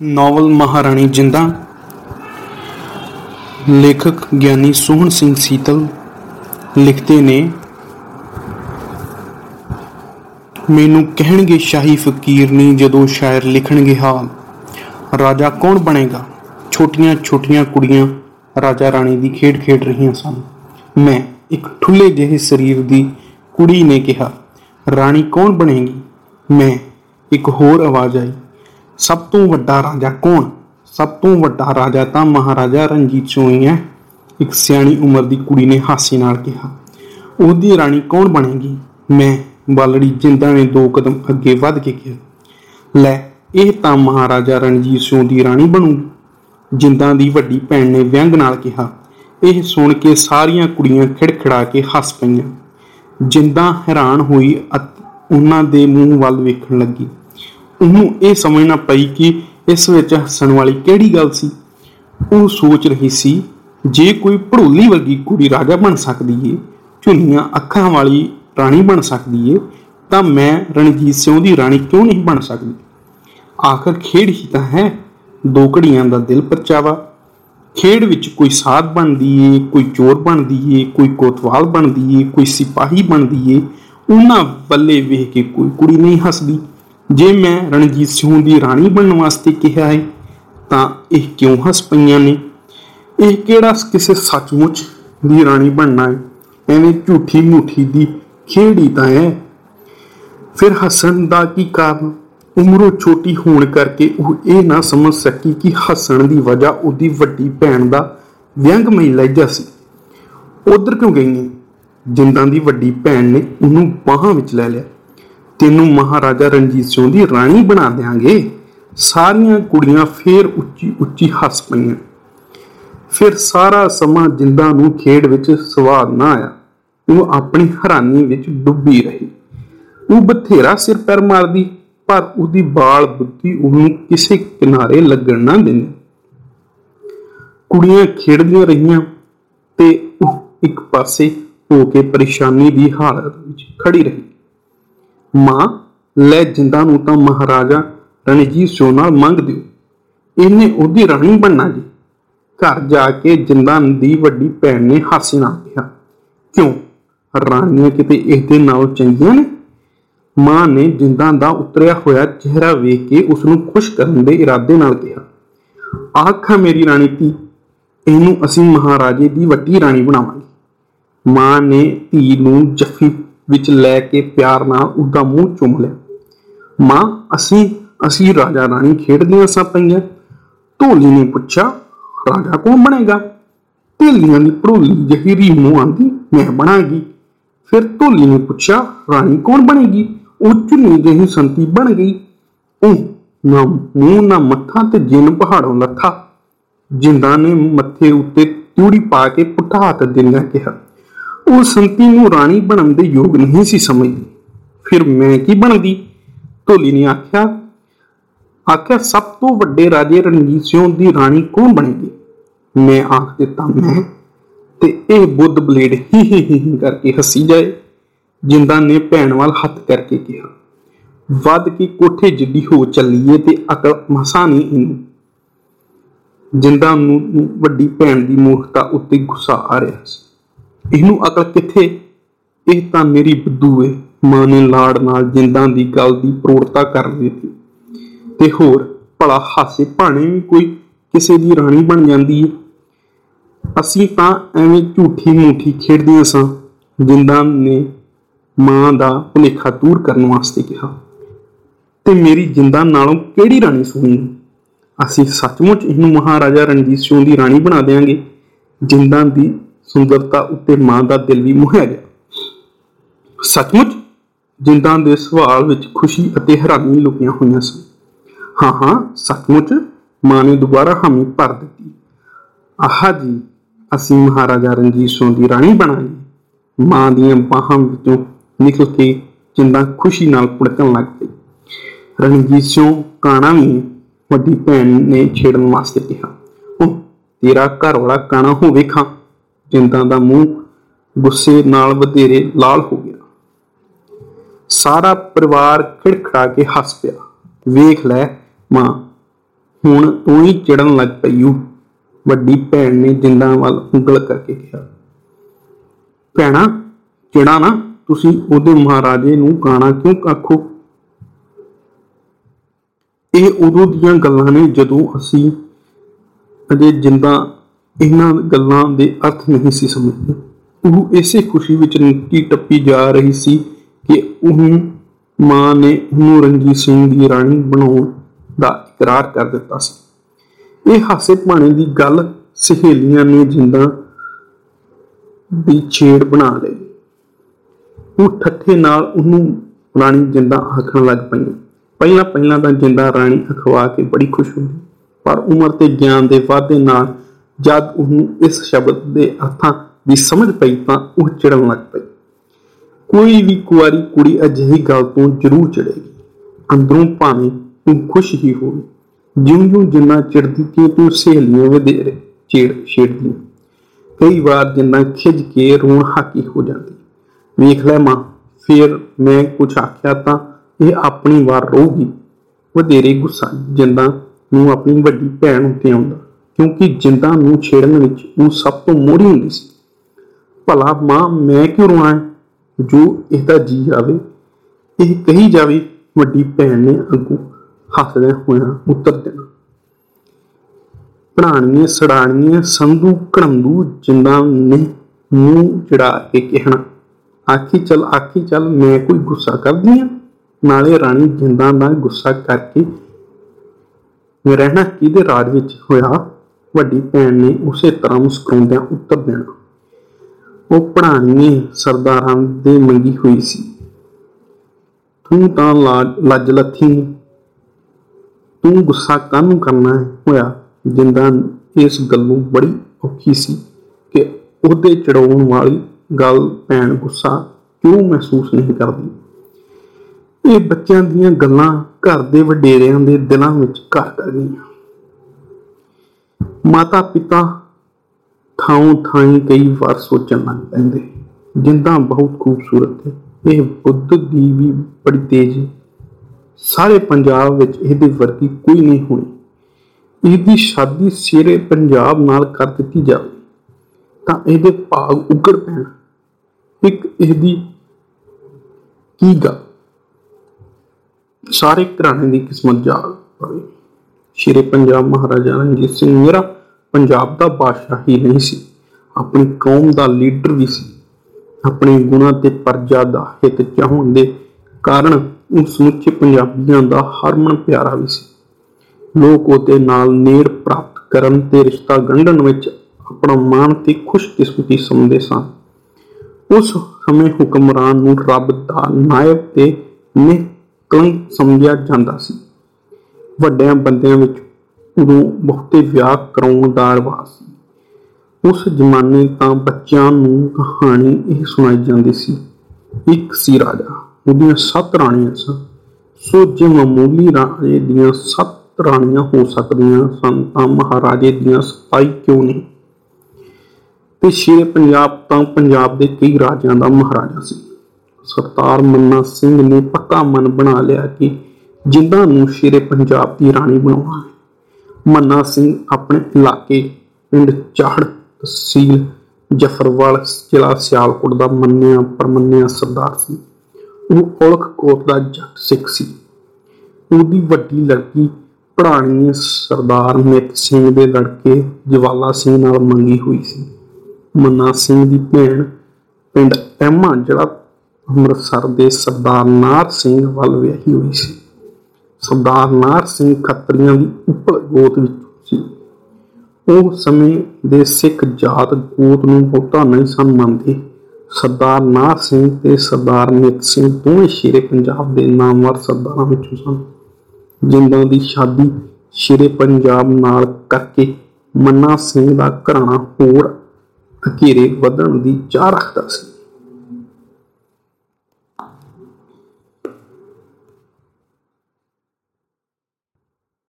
Novel ਮਹਾਰਾਣੀ ਜਿੰਦਾ, ਲੇਖਕ ਗਿਆਨੀ ਸੋਹਣ ਸਿੰਘ ਸੀਤਲ ਲਿਖਦੇ ਨੇ, ਮੈਨੂੰ ਕਹਿਣਗੇ ਸ਼ਾਹੀ ਫਕੀਰ ਨਹੀਂ ਜਦੋਂ ਸ਼ਾਇਰ ਲਿਖਣਗੇ ਹਾਲ। ਰਾਜਾ ਕੌਣ ਬਣੇਗਾ? ਛੋਟੀਆਂ ਛੋਟੀਆਂ ਕੁੜੀਆਂ ਰਾਜਾ ਰਾਣੀ ਦੀ ਖੇਡ ਖੇਡ ਰਹੀਆਂ ਸਨ। ਮੈਂ ਇੱਕ ਠੁੱਲੇ ਜਿਹੇ ਸਰੀਰ ਦੀ ਕੁੜੀ ਨੇ ਕਿਹਾ, ਰਾਣੀ ਕੌਣ ਬਣੇਗੀ? ਮੈਂ ਇੱਕ ਹੋਰ ਆਵਾਜ਼ ਆਈ ਸਭ ਤੋਂ ਵੱਡਾ ਰਾਜਾ ਕੌਣ? ਸਭ ਤੋਂ ਵੱਡਾ ਰਾਜਾ ਤਾਂ ਮਹਾਰਾਜਾ ਰਣਜੀਤ ਸਿੰਘ ਹੀ ਹੈ। ਇੱਕ ਸਿਆਣੀ ਉਮਰ ਦੀ ਕੁੜੀ ਨੇ ਹਾਸੇ ਨਾਲ ਕਿਹਾ, ਉਹਦੀ ਰਾਣੀ ਕੌਣ ਬਣੇਗੀ? ਮੈਂ ਬਾਲੜੀ ਜਿੰਦਾ ਨੇ ਦੋ ਕਦਮ ਅੱਗੇ ਵੱਧ ਕੇ ਕਿਹਾ, ਲੈ, ਇਹ ਤਾਂ ਮਹਾਰਾਜਾ ਰਣਜੀਤ ਸਿੰਘ ਦੀ ਰਾਣੀ ਬਣੂਗੀ। ਜਿੰਦਾ ਦੀ ਵੱਡੀ ਭੈਣ ਨੇ ਵਿਅੰਗ ਨਾਲ ਕਿਹਾ, ਇਹ ਸੁਣ ਕੇ ਸਾਰੀਆਂ ਕੁੜੀਆਂ ਖਿੜਖਿੜਾ ਕੇ ਹੱਸ ਪਈਆਂ। ਜਿੰਦਾ ਹੈਰਾਨ ਹੋਈ, ਅਤੇ ਉਹਨਾਂ ਦੇ ਮੂੰਹ ਵੱਲ ਵੇਖਣ ਲੱਗੀ। ਉਹਨੂੰ ਇਹ ਸਮਝਣਾ ਪਈ ਕਿ ਇਸ ਵਿੱਚ ਹੱਸਣ ਵਾਲੀ ਕਿਹੜੀ ਗੱਲ ਸੀ? ਉਹ ਸੋਚ ਰਹੀ ਸੀ, ਜੇ ਕੋਈ ਭੜੋਲੀ ਵਰਗੀ ਕੁੜੀ ਰਾਜਾ ਬਣ ਸਕਦੀ ਏ ਝੁੰਨੀਆਂ ਅੱਖਾਂ ਵਾਲੀ ਰਾਣੀ ਬਣ ਸਕਦੀ ਏ, ਤਾਂ ਮੈਂ ਰਣਜੀਤ ਸਿੰਘ ਦੀ ਰਾਣੀ ਕਿਉਂ ਨਹੀਂ ਬਣ ਸਕਦੀ? ਆਖਰ ਖੇਡ ਹੀ ਤਾਂ ਹੈ, ਦੋ ਘੜੀਆਂ ਦਾ ਦਿਲ ਪਰਚਾਵਾ। ਖੇਡ ਵਿੱਚ ਕੋਈ ਸਾਧ ਬਣਦੀ ਏ, ਕੋਈ ਚੋਰ ਬਣਦੀ ਏ, ਕੋਈ ਕੋਤਵਾਲ ਬਣਦੀ ਏ, ਕੋਈ ਸਿਪਾਹੀ ਬਣਦੀ ਏ, ਉਹਨਾਂ ਬੱਲੇ ਵੇਖ ਕੇ ਕੋਈ ਕੁੜੀ ਨਹੀਂ ਹੱਸਦੀ। ਜੇ ਮੈਂ ਰਣਜੀਤ ਸਿੰਘ ਦੀ ਰਾਣੀ ਬਣਨ ਵਾਸਤੇ ਕਿਹਾ ਹੈ, ਤਾਂ ਇਹ ਕਿਉਂ ਹੱਸ ਪਈਆਂ ਨੇ? ਇਹ ਕਿਹੜਾ ਕਿਸੇ ਸੱਚਮੁੱਚ ਦੀ ਰਾਣੀ ਬਣਨਾ ਹੈ? ਐਵੇਂ ਝੂਠੀ ਮੂਠੀ ਦੀ ਖੇੜੀ ਤਾਂ ਹੈ। ਫਿਰ ਹੱਸਣ ਦਾ ਕੀ ਕਾਰਨ? ਉਮਰੋਂ ਛੋਟੀ ਹੋਣ ਕਰਕੇ ਉਹ ਇਹ ਨਾ ਸਮਝ ਸਕੀ ਕਿ ਹੱਸਣ ਦੀ ਵਜ੍ਹਾ ਉਹਦੀ ਵੱਡੀ ਭੈਣ ਦਾ ਵਿਅੰਗਮਈ ਲਹਿਜਾ ਸੀ। ਉਧਰ ਕਿਉਂ ਗਈ ਹੈ ਜਿੰਦਾਂ ਦੀ ਵੱਡੀ ਭੈਣ ਨੇ ਉਹਨੂੰ ਬਾਹਾਂ ਵਿੱਚ ਲੈ ਲਿਆ। ਤੈਨੂੰ ਮਹਾਰਾਜਾ ਰਣਜੀਤ ਸਿੰਘ ਦੀ ਰਾਣੀ ਬਣਾ ਦੇਾਂਗੇ ਸਾਰੀਆਂ ਕੁੜੀਆਂ ਫੇਰ ਉੱਚੀ ਉੱਚੀ ਹੱਸ ਪਈਆਂ। ਫਿਰ ਸਾਰਾ ਸਮਾਂ ਜਿੰਦਾ ਨੂੰ ਖੇਡ ਵਿੱਚ ਸਵਾਦ ਨਾ ਆਇਆ। ਉਹ ਆਪਣੀ ਹੈਰਾਨੀ ਵਿੱਚ ਡੁੱਬੀ ਰਹੀ। ਉਹ ਬਥੇਰਾ ਸਿਰ ਪੈਰ ਮਾਰਦੀ, ਪਰ ਉਹਦੀ ਬਾਲ ਬੁੱਧੀ ਉਹਨੂੰ ਕਿਸੇ ਕਿਨਾਰੇ ਲੱਗਣ ਨਾ ਦਿੰਦੀ। ਕੁੜੀਆਂ ਖੇਡਦੀਆਂ ਰਹੀਆਂ ਤੇ ਉਹ ਇੱਕ ਪਾਸੇ ਹੋ ਕੇ ਪਰੇਸ਼ਾਨੀ ਦੀ ਹਾਲਤ ਵਿੱਚ ਖੜੀ ਰਹੀ। ਮਾਂ, ਲੈ ਜਿੰਦਾ ਨੂੰ ਤਾਂ ਮਹਾਰਾਜਾ ਰਣਜੀਤ ਸਿੰਘ ਨਾਲ ਮੰਗ ਦਿਓ। ਇਹਨੇ ਉਹਦੀ ਰਾਣੀ ਬਣਨਾ ਜੀ। ਘਰ ਜਾ ਕੇ ਜਿੰਦਾ ਦੀ ਵੱਡੀ ਭੈਣ ਨੇ ਹਾਸੇ ਨਾਲ ਕਿਹਾ। ਕਿਉਂ? ਰਾਣੀਆਂ ਕਿਤੇ ਇਹਦੇ ਨਾਲ ਚੰਗੀਆਂ ਨੇ? ਮਾਂ ਨੇ ਜਿੰਦਾ ਦਾ ਉਤਰਿਆ ਹੋਇਆ ਚਿਹਰਾ ਵੇਖ ਕੇ ਉਸ ਨੂੰ ਖੁਸ਼ ਕਰਨ ਦੇ ਇਰਾਦੇ ਨਾਲ ਕਿਹਾ, ਆਖਾ ਮੇਰੀ ਰਾਣੀ ਤੀ ਇਹਨੂੰ ਅਸੀਂ ਮਹਾਰਾਜੇ ਦੀ ਵੱਡੀ ਰਾਣੀ ਬਣਾਵਾਂਗੇ। ਮਾਂ ਨੇ ਧੀ ਨੂੰ ਜੱਫੀ ਵਿੱਚ ਲੈ ਕੇ ਪਿਆਰ ਨਾਲ ਉਹਦਾ ਮੂੰਹ ਚੁੰਮ ਲਿਆ। ਮਾਂ, ਅਸੀਂ ਅਸੀਂ ਰਾਜਾ ਰਾਣੀ ਖੇਡਦੀਆਂ ਸਾਂ ਪਈਆਂ। ਢੋਲੀ ਨੇ ਪੁੱਛਿਆ, ਰਾਜਾ ਕੌਣ ਬਣੇਗਾ? ਢੇਲੀਆਂ ਦੀ ਭੜੋਲੀ ਜਹੀਰੀ ਮੂੰਹ ਆਂਦੀ, ਮੈਂ ਬਣਾਂਗੀ। ਫਿਰ ਢੋਲੀ ਨੇ ਪੁੱਛਿਆ, ਰਾਣੀ ਕੌਣ ਬਣੇਗੀ? ਉਹ ਚੁੰਨੀ ਜਿਹੀ ਸੰਤੀ ਬਣ ਗਈ। ਉਹ ਨਾ ਮੂੰਹ, ਨਾ ਮੱਥਾ ਤੇ ਜਿੰਨ ਪਹਾੜੋਂ ਲੱਥਾ। ਜਿੰਦਾ ਨੇ ਮੱਥੇ ਉੱਤੇ ਤੂੜੀ ਪਾ ਕੇ ਪੁੱਠਾ ਹੱਥ ਦਿੰਦਾ ਕਿਹਾ ਉਹ ਸੰਤੀ ਨੂੰ ਰਾਣੀ ਬਣਨ ਦੇ ਯੋਗ ਨਹੀਂ ਸੀ ਸਮਝਦੀ। ਫਿਰ ਮੈਂ ਕੀ ਬਣਦੀ? ਢੋਲੀ ਨੇ ਆਖਿਆ ਆਖਿਆ, ਸਭ ਤੋਂ ਵੱਡੇ ਰਾਜੇ ਰਣਜੀਤ ਸਿੰਘ ਦੀ ਰਾਣੀ ਕੌਣ ਬਣੇਗੀ? ਮੈਂ ਆਖ ਦਿੱਤਾ, ਮੈਂ। ਤੇ ਇਹ ਬੁੱਧ ਬਲੇਡ ਹੀ ਹੀ ਹੀ ਕਰਕੇ ਹੱਸੀ ਜਾਏ, ਜਿੰਦਾ ਨੇ ਭੈਣ ਵੱਲ ਹੱਥ ਕਰਕੇ ਕਿਹਾ, ਵੱਧ ਕੇ ਕੋਠੇ ਜਿੱਡੀ ਹੋ ਚੱਲੀਏ ਤੇ ਅਕਲ ਮਸਾ ਨਹੀਂ ਇਹਨੂੰ। ਜਿੰਦਾ ਨੂੰ ਵੱਡੀ ਭੈਣ ਦੀ ਮੂਰਖਤਾ ਉੱਤੇ ਗੁੱਸਾ ਆ ਰਿਹਾ ਸੀ। ਇਹਨੂੰ ਅਕਲ ਕਿੱਥੇ? ਇਹ ਤਾਂ ਮੇਰੀ ਬੁੱਧੂ ਏ, ਮਾਂ ਨੇ ਲਾੜ ਨਾਲ ਜਿੰਦਾਂ ਦੀ ਗੱਲ ਦੀ ਪ੍ਰੋੜਤਾ ਕਰ ਦਿੱਤੀ। ਤੇ ਹੋਰ, ਭਲਾ ਹਾਸੇ ਭਾਣੇ ਵੀ ਕੋਈ ਕਿਸੇ ਦੀ ਰਾਣੀ ਬਣ ਜਾਂਦੀ ਏ। ਅਸੀਂ ਤਾਂ ਐਵੇਂ ਝੂਠੀ ਮੂਠੀ ਖੇਡਦੀਆਂ ਸਾਂ, ਜਿੰਦਾਂ ਨੇ ਮਾਂ ਦਾ ਭੁਲੇਖਾ ਦੂਰ ਕਰਨ ਵਾਸਤੇ ਕਿਹਾ। ਤੇ ਮੇਰੀ ਜਿੰਦਾਂ ਨਾਲੋਂ ਕਿਹੜੀ ਰਾਣੀ ਸੁਣੀ ਅਸੀਂ ਸੱਚਮੁੱਚ ਇਹਨੂੰ ਮਹਾਰਾਜਾ ਰਣਜੀਤ ਸਿੰਘ ਦੀ ਰਾਣੀ ਬਣਾ ਦੇਾਂਗੇ ਜਿੰਦਾਂ ਦੀ ਸੁੰਦਰਤਾ ਉੱਤੇ ਮਾਂ ਦਾ ਦਿਲ ਵੀ ਮੁਹਿਆ ਗਿਆ। ਸੱਚਮੁੱਚ ਜਿੰਦਾਂ ਦੇ ਸਵਾਲ ਵਿੱਚ ਖੁਸ਼ੀ ਅਤੇ ਹੈਰਾਨੀ ਲੁਕੀਆਂ ਹੋਈਆਂ ਸਨ। ਹਾਂ ਹਾਂ, ਸੱਚਮੁੱਚ ਮਾਂ ਨੇ ਦੁਬਾਰਾ ਹਾਮੀ ਭਰ ਦਿੱਤੀ। ਆਹਾ ਜੀ, ਅਸੀਂ ਮਹਾਰਾਜਾ ਰਣਜੀਤ ਸਿੰਘ ਦੀ ਰਾਣੀ ਬਣਾਈ। ਮਾਂ ਦੀਆਂ ਬਾਹਾਂ ਵਿੱਚੋਂ ਨਿਕਲ ਕੇ ਜਿੰਦਾ ਖੁਸ਼ੀ ਨਾਲ ਪੁੜਕਣ ਲੱਗ ਪਈ। ਰਣਜੀਤ ਸਿੰਘ ਕਾਣਾ ਵੀ ਵੱਡੀ ਭੈਣ ਨੇ ਛੇੜਨ ਵਾਸਤੇ ਕਿਹਾ ਉਹ ਤੇਰਾ ਘਰ ਵਾਲਾ ਕਾਣਾ ਹੋਵੇ ਖਾਂ ਜਿੰਦਾਂ ਦਾ ਮੂੰਹ ਗੁੱਸੇ ਨਾਲ ਵਧੇਰੇ ਲਾਲ ਹੋ ਗਿਆ। ਸਾਰਾ ਪਰਿਵਾਰ ਖਿੜਖੜਾ ਕੇ ਹੱਸ ਪਿਆ। ਵੇਖ ਲੈ ਮਾਂ, ਹੁਣ ਤੂੰ ਹੀ ਚੜਨ ਲੱਗ ਪਈ ਊ। ਵੱਡੀ ਭੈਣ ਨੇ ਜਿੰਦਾਂ ਵੱਲ ਉਂਗਲ ਕਰਕੇ ਕਿਹਾ। ਭੈਣਾ, ਚਿੜਾ ਨਾ, ਤੁਸੀਂ ਉਹਦੇ ਮਹਾਰਾਜੇ ਨੂੰ ਗਾਣਾ ਕਿਉਂ ਆਖੋ? ਇਹ ਉਦੋਂ ਦੀਆਂ ਗੱਲਾਂ ਨੇ ਜਦੋਂ ਅਸੀਂ ਅਜੇ ਜਿੰਦਾ ਇਹਨਾਂ ਗੱਲਾਂ ਦੇ ਅਰਥ ਨਹੀਂ ਸੀ ਸਮਝਦੇ। ਉਹ ਇਸੇ ਖੁਸ਼ੀ ਵਿੱਚ ਨਿੱਕੀ ਟੱਪੀ ਜਾ ਰਹੀ ਸੀ ਕਿ ਉਹ ਮਾਂ ਨੇ ਉਹਨੂੰ ਰਣਜੀਤ ਸਿੰਘ ਦੀ ਰਾਣੀ ਬਣਾਉਣ ਦਾ ਇਕਰਾਰ ਕਰ ਦਿੱਤਾ ਸੀ। ਇਹ ਹਾਸੇ ਪਾਣੇ ਦੀ ਗੱਲ ਸਹੇਲੀਆਂ ਨੇ ਜਿੰਦਾ ਦੀ ਛੇੜ ਬਣਾ ਲਈ। ਉਹ ਠੱਠੇ ਨਾਲ ਉਹਨੂੰ ਰਾਣੀ ਜਿੰਦਾ ਆਖਣ ਲੱਗ ਪਈ ਪਹਿਲਾਂ ਪਹਿਲਾਂ ਤਾਂ ਜਿੰਦਾ ਰਾਣੀ ਅਖਵਾ ਕੇ ਬੜੀ ਖੁਸ਼ ਹੋਈ ਪਰ ਉਮਰ ਤੇ ਗਿਆਨ ਦੇ ਵਾਧੇ ਨਾਲ ਜਦ ਉਹਨੂੰ ਇਸ ਸ਼ਬਦ ਦੇ ਅਰਥਾਂ ਦੀ ਸਮਝ ਪਈ ਤਾਂ ਉਹ ਚੜਨ ਲੱਗ ਪਈ। ਕੋਈ ਵੀ ਕੁਆਰੀ ਕੁੜੀ ਅਜਿਹੀ ਗੱਲ ਤੋਂ ਜ਼ਰੂਰ ਚੜੇਗੀ ਅੰਦਰੋਂ ਭਾਵੇਂ ਤੂੰ ਖੁਸ਼ ਹੀ ਹੋਵੇ। ਜਿਉਂ-ਜਿਉਂ ਜਿੰਨਾ ਚੜਦੀ ਕਿ ਤੂੰ ਸਹੇਲੀਆਂ ਵਧੇਰੇ ਛੇੜ ਛੇੜਦੀ। ਕਈ ਵਾਰ ਜਿੰਨਾ ਖਿਜ ਕੇ ਰੋਣ ਹਾਕੀ ਹੋ ਜਾਂਦੀ। ਵੇਖ ਲੈ ਮਾਂ, ਫਿਰ ਮੈਂ ਕੁਝ ਆਖਿਆ ਤਾਂ ਇਹ ਆਪਣੀ ਵਾਰ ਰਹੂਗੀ ਵਧੇਰੇ ਗੁੱਸਾ ਜਿੰਦਾ ਨੂੰ ਆਪਣੀ ਵੱਡੀ ਭੈਣ ਉੱਤੇ ਆਉਂਦਾ। ਕਿਉਂਕਿ ਜਿੰਦਾ ਨੂੰ ਛੇੜਨ ਵਿੱਚ ਉਹ ਸਭ ਤੋਂ ਮੋੜੀ ਹੁੰਦੀ ਸੀ। ਭਲਾ ਮਾਂ ਮੈਂ ਕਿਉਂ ਰੋਣਾ ਜੋ ਇਹਦਾ ਜੀ ਆਵੇ, ਇਹ ਕਹੀ ਜਾਵੇ, ਵੱਡੀ ਭੈਣ ਨੇ ਅੱਗੋਂ ਹੱਸਦਿਆਂ ਹੋਇਆਂ ਉੱਤਰ ਦੇਣਾ। ਪ੍ਰਾਣੀਆਂ ਸੜਾਣੀਆਂ, ਸੰਧੂ ਕਣੰਦੂ ਜਿੰਦਾ ਨੇ ਮੂੰਹ ਚੜਾ ਕੇ ਕਹਿਣਾ, ਆਖੀ ਚਲ ਆਖੀ ਚਲ, ਮੈਂ ਕੋਈ ਗੁੱਸਾ ਕਰਦੀ ਆ? ਨਾਲੇ ਰਾਣੀ ਜਿੰਦਾ ਦਾ ਗੁੱਸਾ ਕਰਕੇ, ਰਹਿਣਾ ਕਿਹਦੇ ਰਾਜ ਵਿੱਚ ਹੋਇਆ? ਵੱਡੀ ਭੈਣ ਨੇ ਉਸੇ ਤਰ੍ਹਾਂ ਮੁਸਕਰਾਉਂਦਿਆਂ ਉੱਤਰ ਦੇਣਾ। ਉਹ ਪੜਾਣੀਏ ਸਰਦਾਰਾਂ ਦੇ ਮੰਗੀ ਹੋਈ ਸੀ। ਤੂੰ ਤਾਂ ਲੱਜ ਲੱਥੀ ਤੂੰ ਗੁੱਸਾ ਕਾਹਨੂੰ ਕਰਨਾ ਹੋਇਆ? ਜਿੰਦਾ ਇਸ ਗੱਲੋਂ ਬੜੀ ਔਖੀ ਸੀ ਕਿ ਉਹਦੇ ਚੜਾਉਣ ਵਾਲੀ ਗੱਲ ਭੈਣ ਗੁੱਸਾ ਕਿਉਂ ਮਹਿਸੂਸ ਨਹੀਂ ਕਰਦੀ? ਇਹ ਬੱਚਿਆਂ ਦੀਆਂ ਗੱਲਾਂ ਘਰ ਦੇ ਵਡੇਰਿਆਂ ਦੇ ਦਿਲਾਂ ਵਿੱਚ ਘਰ ਕਰ ਗਈਆਂ। ਮਾਤਾ ਪਿਤਾ ਥਾਂ ਥਾਂ ਕਈ ਵਾਰ ਸੋਚਣ ਲੱਗ ਪੈਂਦੇ। ਜਿੰਦਾ ਬਹੁਤ ਖੂਬਸੂਰਤ ਹੈ। ਇਹ ਬੁੱਧ ਦੀ ਵੀ ਬੜੀ ਤੇਜ਼ ਹੈ। ਸਾਰੇ ਪੰਜਾਬ ਵਿੱਚ ਇਹਦੇ ਵਰਗੀ ਕੋਈ ਨਹੀਂ ਹੋਣੀ। ਇਹਦੀ ਸ਼ਾਦੀ ਸਿਰੇ ਪੰਜਾਬ ਨਾਲ ਕਰ ਦਿੱਤੀ ਜਾਵੇ। ਤਾਂ ਇਹਦੇ ਭਾਗ ਉਗੜ ਪੈਣ। ਇੱਕ ਇਹਦੀ ਕੀ ਗਾ ਸਾਰੇ ਘਰਾਣੇ ਦੀ ਕਿਸਮਤ ਜਾਗ ਪਵੇ। ਸ਼੍ਰੀ ਪੰਜਾਬ ਮਹਾਰਾਜਾ ਰਣਜੀਤ ਸਿੰਘ ਮੇਰਾ ਪੰਜਾਬ ਦਾ ਬਾਦਸ਼ਾਹ ਹੀ ਨਹੀਂ ਸੀ। ਆਪਣੀ ਕੌਮ ਦਾ ਲੀਡਰ ਵੀ ਸੀ। ਆਪਣੇ ਗੁਣਾ ਤੇ ਪਰਜਾ ਦਾ ਹਿੱਤ ਚਾਹਣ ਦੇ ਕਾਰਨ ਉਹ ਸਮੁੱਚੇ ਪੰਜਾਬੀਆਂ ਦਾ ਹਰਮਨ ਪਿਆਰਾ ਵੀ ਸੀ। ਲੋਕ ਉਹਦੇ ਨਾਲ ਨੇੜ ਪ੍ਰਾਪਤ ਕਰਨ ਤੇ ਰਿਸ਼ਤਾ ਗੰਢਣ ਵਿੱਚ ਆਪਣਾ ਮਾਣ ਤੇ ਖੁਸ਼ਕਿਸਮਤੀ ਸਮਝਦੇ ਸਨ। ਉਸ ਸਮੇਂ ਹੁਕਮਰਾਨ ਨੂੰ ਰੱਬ ਦਾ ਨਾਇਬ ਤੇ ਨਿਕਲੰਕ ਸਮਝਿਆ ਜਾਂਦਾ ਸੀ। ਵੱਡਿਆਂ ਬੰਦਿਆਂ ਵਿੱਚ ਉਦੋਂ ਬਹੁਤੇ ਵਿਆਹ ਕਰਾਉਣ ਦਾ ਰਿਵਾਜ ਸੀ। ਉਸ ਜ਼ਮਾਨੇ ਤਾਂ ਬੱਚਿਆਂ ਨੂੰ ਕਹਾਣੀ ਇਹ ਸੁਣਾਈ ਜਾਂਦੀ ਸੀ, ਇੱਕ ਸੀ ਰਾਜਾ, ਉਹਦੀਆਂ ਸੱਤ ਰਾਣੀਆਂ ਸਨ। ਸੋ ਜੇ ਮਾਮੂਲੀ ਰਾਜੇ ਦੀਆਂ ਸੱਤ ਰਾਣੀਆਂ ਹੋ ਸਕਦੀਆਂ ਸਨ, ਤਾਂ ਮਹਾਰਾਜੇ ਦੀਆਂ ਸਪਾਈ ਕਿਉਂ ਨਹੀਂ? ਤੇ ਸ਼ੇਰ ਪੰਜਾਬ ਤਾਂ ਪੰਜਾਬ ਦੇ ਕਈ ਰਾਜਿਆਂ ਦਾ ਮਹਾਰਾਜਾ ਸੀ। ਸਰਦਾਰ ਮੰਨਾ ਸਿੰਘ ਨੇ ਪੱਕਾ ਮਨ ਬਣਾ ਲਿਆ ਕਿ ਜਿੰਦਾਂ ਨੂੰ ਸ਼ੇਰੇ ਪੰਜਾਬ ਦੀ ਰਾਣੀ ਬਣਾਉਣਾ ਹੈ ਮੰਨਾ ਸਿੰਘ ਆਪਣੇ ਇਲਾਕੇ ਪਿੰਡ ਚਾਹੜ ਤਹਿਸੀਲ ਜਫਰਵਾਲ ਜ਼ਿਲ੍ਹਾ ਸਿਆਲਕੋਟ ਦਾ ਮੰਨਿਆ, ਪਰਮੰਨਿਆ ਸਰਦਾਰ ਸੀ। ਉਹ ਔਲਖ ਕੋਟ ਦਾ ਜੱਟ ਸਿੱਖ ਸੀ। ਉਹਦੀ ਵੱਡੀ ਲੜਕੀ ਪੜਾਣੀ ਸਰਦਾਰ ਮਿੱਤ ਸਿੰਘ ਦੇ ਲੜਕੇ ਜਵਾਲਾ ਸਿੰਘ ਨਾਲ ਮੰਗੀ ਹੋਈ ਸੀ। ਮੰਨਾ ਸਿੰਘ ਦੀ ਭੈਣ ਪਿੰਡ ਐਮਾ, ਜਿਹੜਾ ਅੰਮ੍ਰਿਤਸਰ ਦੇ ਸਰਦਾਰ ਨਾਰ ਸਿੰਘ ਵੱਲ ਵਿਆਹੀ ਹੋਈ ਸੀ। ਸਰਦਾਰ ਨਾਰ ਸਿੰਘ ਖੱਤਰੀਆਂ ਦੀ ਉੱਪਰ ਗੋਤ ਵਿੱਚ ਸੀ। ਉਹ ਸਮੇਂ ਦੇ ਸਿੱਖ ਜਾਤ ਗੋਤ ਨੂੰ ਬਹੁਤਾ ਨਹੀਂ ਸਨ ਮੰਨਦੇ। ਸਰਦਾਰ ਨਾਰ ਸਿੰਘ ਤੇ ਸਰਦਾਰ ਨਿਤ ਸਿੰਘ ਦੋਵੇਂ ਸ਼ੇਰੇ ਪੰਜਾਬ ਦੇ ਨਾਮਵਰ ਸਰਦਾਰਾਂ ਵਿੱਚੋਂ ਸਨ। ਜਿੰਦਾਂ ਦੀ ਸ਼ਾਦੀ ਸ਼ੇਰੇ ਪੰਜਾਬ ਨਾਲ ਕਰਕੇ ਮੰਨਾ ਸਿੰਘ ਦਾ ਘਰਾਣਾ ਹੋਰ ਅਕੀਰੇ ਵਧਣ ਦੀ ਚਾਹ ਰੱਖਦਾ ਸੀ।